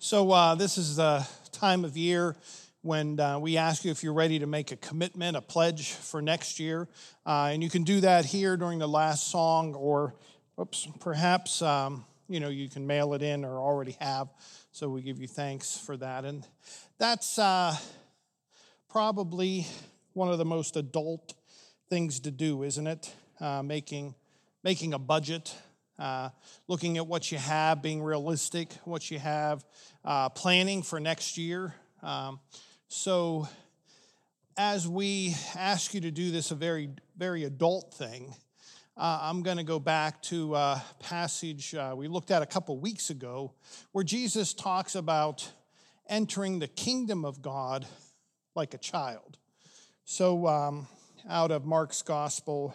So, uh, this is the time of year when uh, we ask you if you're ready to make a commitment, a pledge for next year. Uh, and you can do that here during the last song, or oops, perhaps um, you know you can mail it in or already have. So we give you thanks for that. And that's uh, probably one of the most adult things to do, isn't it? Uh, making making a budget uh, looking at what you have, being realistic, what you have, uh, planning for next year. Um, so, as we ask you to do this, a very, very adult thing, uh, I'm going to go back to a passage uh, we looked at a couple weeks ago where Jesus talks about entering the kingdom of God like a child. So, um, out of Mark's gospel,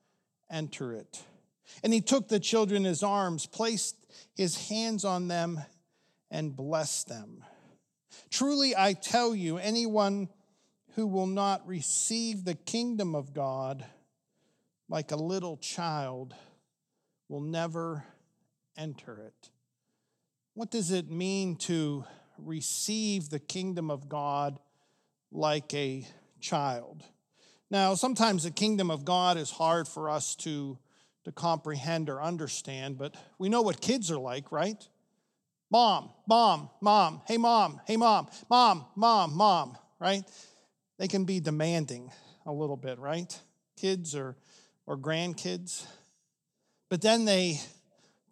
enter it. And he took the children in his arms, placed his hands on them, and blessed them. Truly, I tell you, anyone who will not receive the kingdom of God like a little child will never enter it. What does it mean to receive the kingdom of God like a child? Now, sometimes the kingdom of God is hard for us to, to comprehend or understand, but we know what kids are like, right? Mom, mom, mom, hey, mom, hey, mom, mom, mom, mom, right? They can be demanding a little bit, right? Kids or, or grandkids. But then they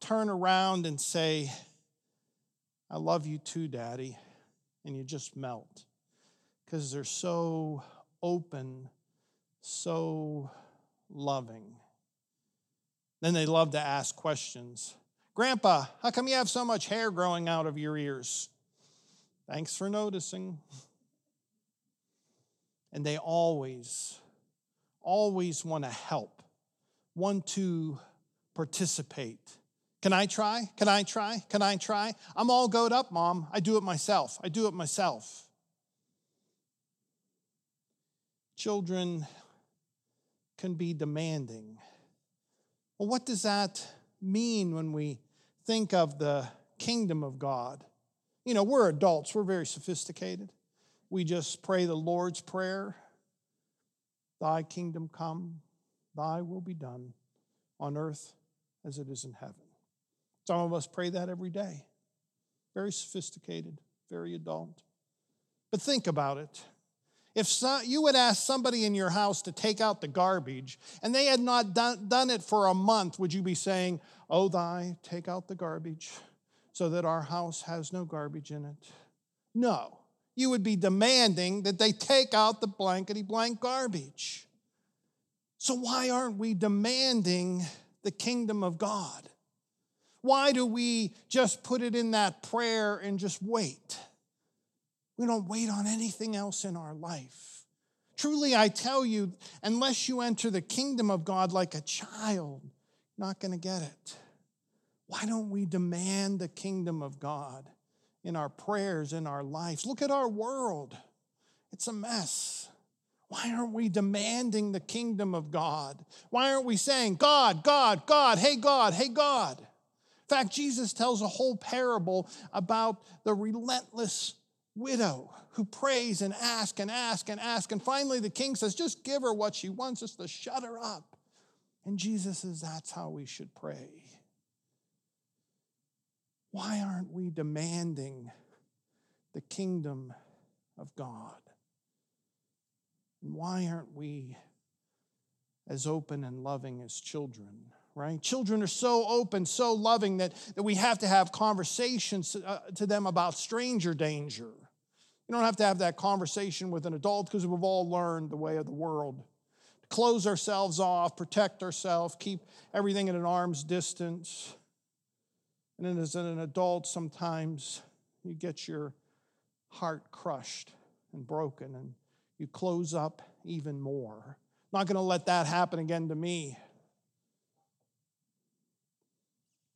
turn around and say, I love you too, Daddy. And you just melt because they're so open so loving. Then they love to ask questions. Grandpa, how come you have so much hair growing out of your ears? Thanks for noticing. And they always, always want to help, want to participate. Can I try? Can I try? Can I try? I'm all goat up, Mom. I do it myself. I do it myself. Children can be demanding. Well, what does that mean when we think of the kingdom of God? You know, we're adults, we're very sophisticated. We just pray the Lord's Prayer Thy kingdom come, thy will be done on earth as it is in heaven. Some of us pray that every day. Very sophisticated, very adult. But think about it. If so, you would ask somebody in your house to take out the garbage and they had not done, done it for a month, would you be saying, Oh, thy, take out the garbage so that our house has no garbage in it? No. You would be demanding that they take out the blankety blank garbage. So, why aren't we demanding the kingdom of God? Why do we just put it in that prayer and just wait? We don't wait on anything else in our life. Truly, I tell you, unless you enter the kingdom of God like a child, you're not going to get it. Why don't we demand the kingdom of God in our prayers, in our lives? Look at our world, it's a mess. Why aren't we demanding the kingdom of God? Why aren't we saying, God, God, God, hey, God, hey, God? In fact, Jesus tells a whole parable about the relentless widow who prays and asks and asks and asks. And finally, the king says, just give her what she wants, just to shut her up. And Jesus says, that's how we should pray. Why aren't we demanding the kingdom of God? And why aren't we as open and loving as children? right? Children are so open, so loving that, that we have to have conversations to, uh, to them about stranger danger. You don't have to have that conversation with an adult because we've all learned the way of the world. To close ourselves off, protect ourselves, keep everything at an arm's distance. And then as an adult, sometimes you get your heart crushed and broken, and you close up even more. Not going to let that happen again to me.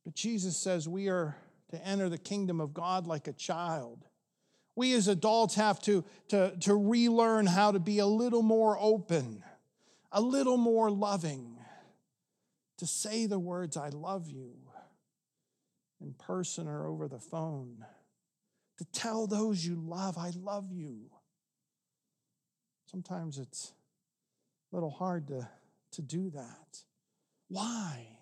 But Jesus says we are to enter the kingdom of God like a child. We as adults have to, to, to relearn how to be a little more open, a little more loving, to say the words, I love you, in person or over the phone, to tell those you love, I love you. Sometimes it's a little hard to, to do that. Why?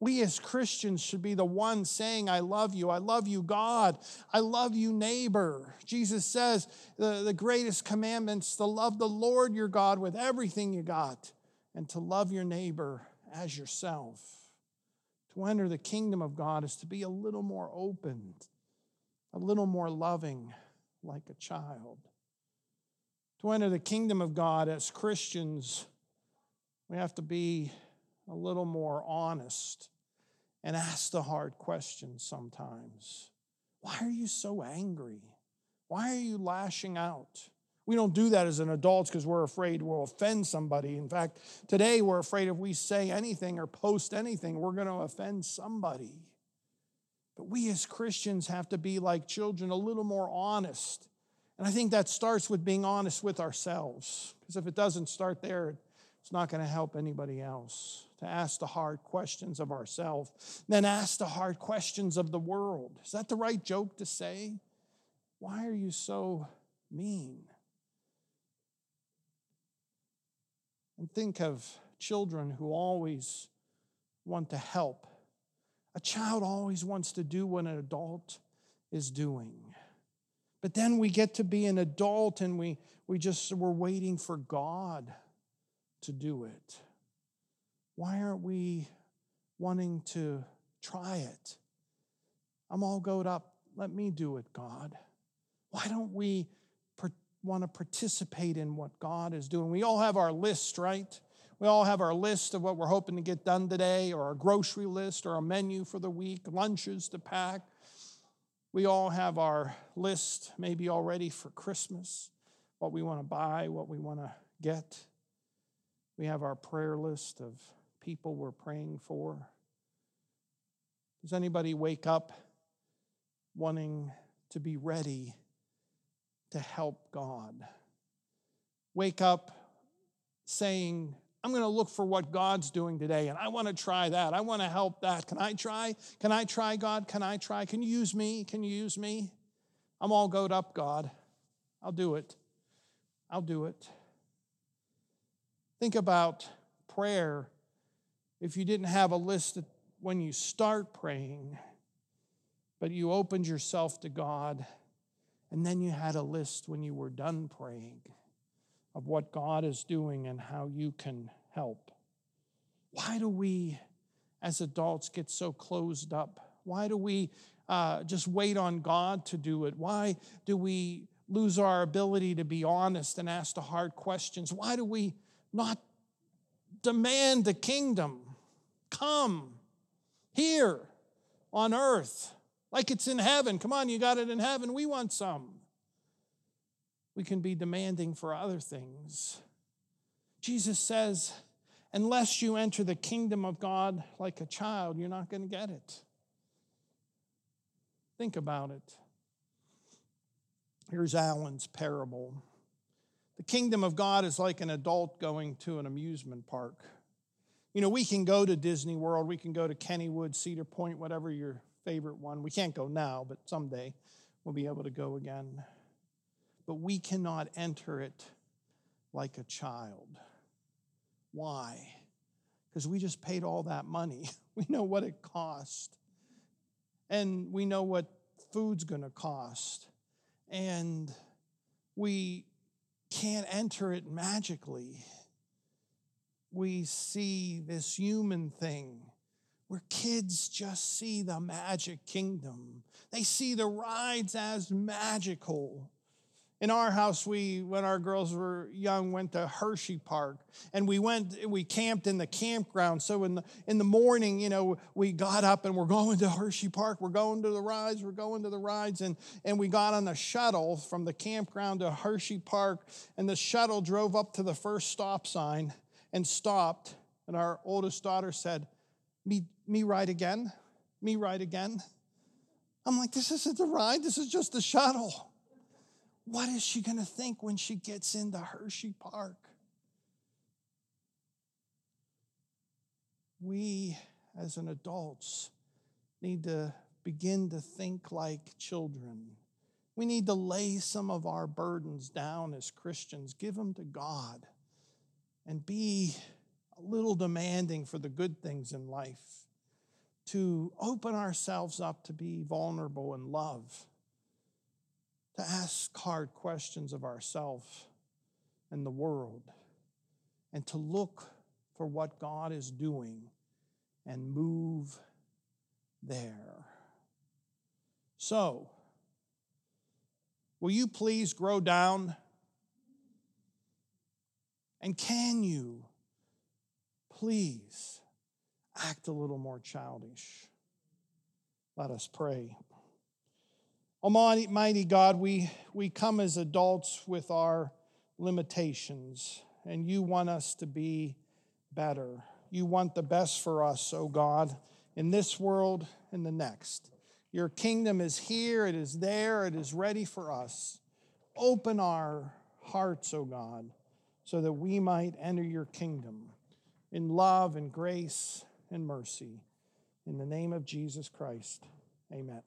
We as Christians should be the ones saying, I love you. I love you, God. I love you, neighbor. Jesus says the, the greatest commandments to love the Lord your God with everything you got and to love your neighbor as yourself. To enter the kingdom of God is to be a little more open, a little more loving like a child. To enter the kingdom of God as Christians, we have to be a little more honest and ask the hard questions sometimes. Why are you so angry? Why are you lashing out? We don't do that as an adult because we're afraid we'll offend somebody. In fact, today we're afraid if we say anything or post anything, we're going to offend somebody. But we as Christians have to be like children, a little more honest. And I think that starts with being honest with ourselves. Because if it doesn't start there, it's not going to help anybody else to ask the hard questions of ourselves, then ask the hard questions of the world. Is that the right joke to say? Why are you so mean? And think of children who always want to help. A child always wants to do what an adult is doing. But then we get to be an adult and we, we just we're waiting for God to do it. Why aren't we wanting to try it? I'm all goat up. Let me do it, God. Why don't we per- want to participate in what God is doing? We all have our list, right? We all have our list of what we're hoping to get done today, or our grocery list, or our menu for the week, lunches to pack. We all have our list maybe already for Christmas, what we want to buy, what we want to get. We have our prayer list of people we're praying for? Does anybody wake up wanting to be ready to help God? Wake up saying, I'm going to look for what God's doing today, and I want to try that. I want to help that. Can I try? Can I try, God? Can I try? Can you use me? Can you use me? I'm all goat up, God. I'll do it. I'll do it. Think about prayer if you didn't have a list when you start praying, but you opened yourself to God, and then you had a list when you were done praying of what God is doing and how you can help. Why do we, as adults, get so closed up? Why do we uh, just wait on God to do it? Why do we lose our ability to be honest and ask the hard questions? Why do we not demand the kingdom? Come here on earth like it's in heaven. Come on, you got it in heaven. We want some. We can be demanding for other things. Jesus says, unless you enter the kingdom of God like a child, you're not going to get it. Think about it. Here's Alan's parable. The kingdom of God is like an adult going to an amusement park. You know, we can go to Disney World, we can go to Kennywood, Cedar Point, whatever your favorite one. We can't go now, but someday we'll be able to go again. But we cannot enter it like a child. Why? Because we just paid all that money. We know what it cost. And we know what food's going to cost. And we can't enter it magically we see this human thing where kids just see the magic kingdom. They see the rides as magical. In our house, we, when our girls were young, went to Hershey Park and we went, we camped in the campground. So in the, in the morning, you know, we got up and we're going to Hershey Park. We're going to the rides. We're going to the rides. And, and we got on the shuttle from the campground to Hershey Park. And the shuttle drove up to the first stop sign and stopped. And our oldest daughter said, Me, me ride again? Me ride again? I'm like, This isn't the ride. This is just the shuttle. What is she going to think when she gets into Hershey Park? We, as an adults, need to begin to think like children. We need to lay some of our burdens down as Christians, give them to God, and be a little demanding for the good things in life, to open ourselves up to be vulnerable in love to ask hard questions of ourselves and the world, and to look for what God is doing and move there. So, will you please grow down? And can you please act a little more childish? Let us pray. Almighty God, we, we come as adults with our limitations, and you want us to be better. You want the best for us, oh God, in this world and the next. Your kingdom is here, it is there, it is ready for us. Open our hearts, O oh God, so that we might enter your kingdom in love and grace and mercy. In the name of Jesus Christ, amen.